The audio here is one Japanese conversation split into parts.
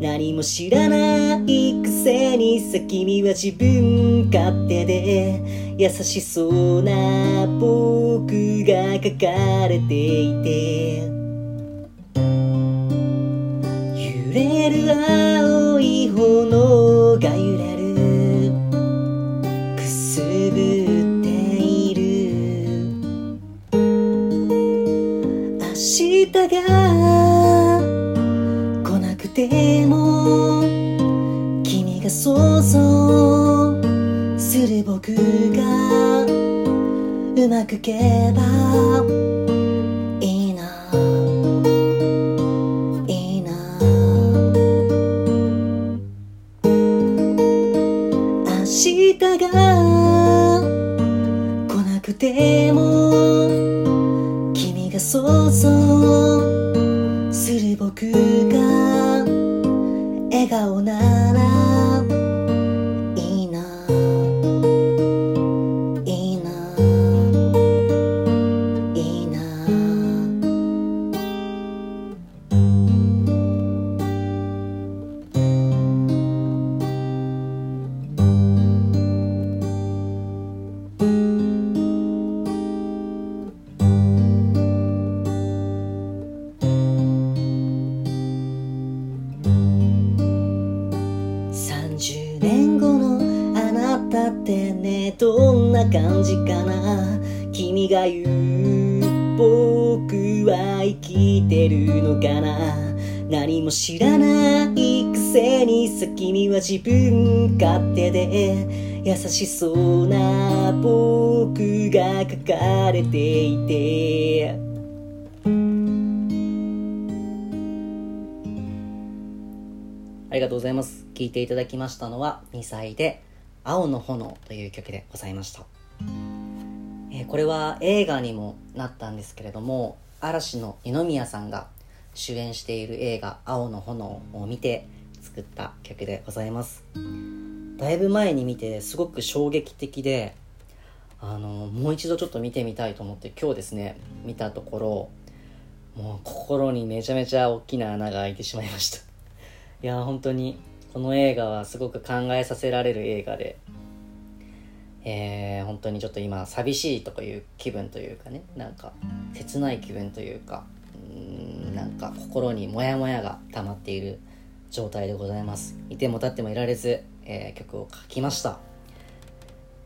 何も知らないくせにさ君は自分勝手で優しそうな僕が書かれていて揺れる青い炎が揺れるくすぶっている。明日がても君が想像する僕がうまくけばいいな。いいな。明日が来なくても君が想像する僕が看我呢。年後のあなたってねどんな感じかな。君が言う僕は生きてるのかな。何も知らないくせにさ君は自分勝手で。優しそうな僕が書かれていて。ありがとうございます。聴いていただきましたのは2歳で青の炎という曲でございました。えーこれは映画にもなったんですけれども、嵐の二宮さんが主演している映画青の炎を見て作った曲でございます。だいぶ前に見てすごく衝撃的で、あの、もう一度ちょっと見てみたいと思って今日ですね、見たところ、もう心にめちゃめちゃ大きな穴が開いてしまいました。いや本当にこの映画はすごく考えさせられる映画で、えー、本当にちょっと今寂しいとかいう気分というかね。なんか切ない気分というかうんなんか心にモヤモヤが溜まっている状態でございます。いても立ってもいられず、えー曲を書きました、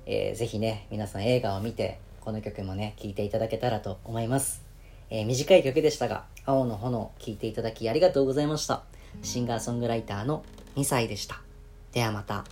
えーぜひね皆さん映画を見てこの曲もね聴いていただけたらと思います。えー短い曲でしたが、青の炎聴いていただきありがとうございました。シンガーソングライターの2歳でした。ではまた。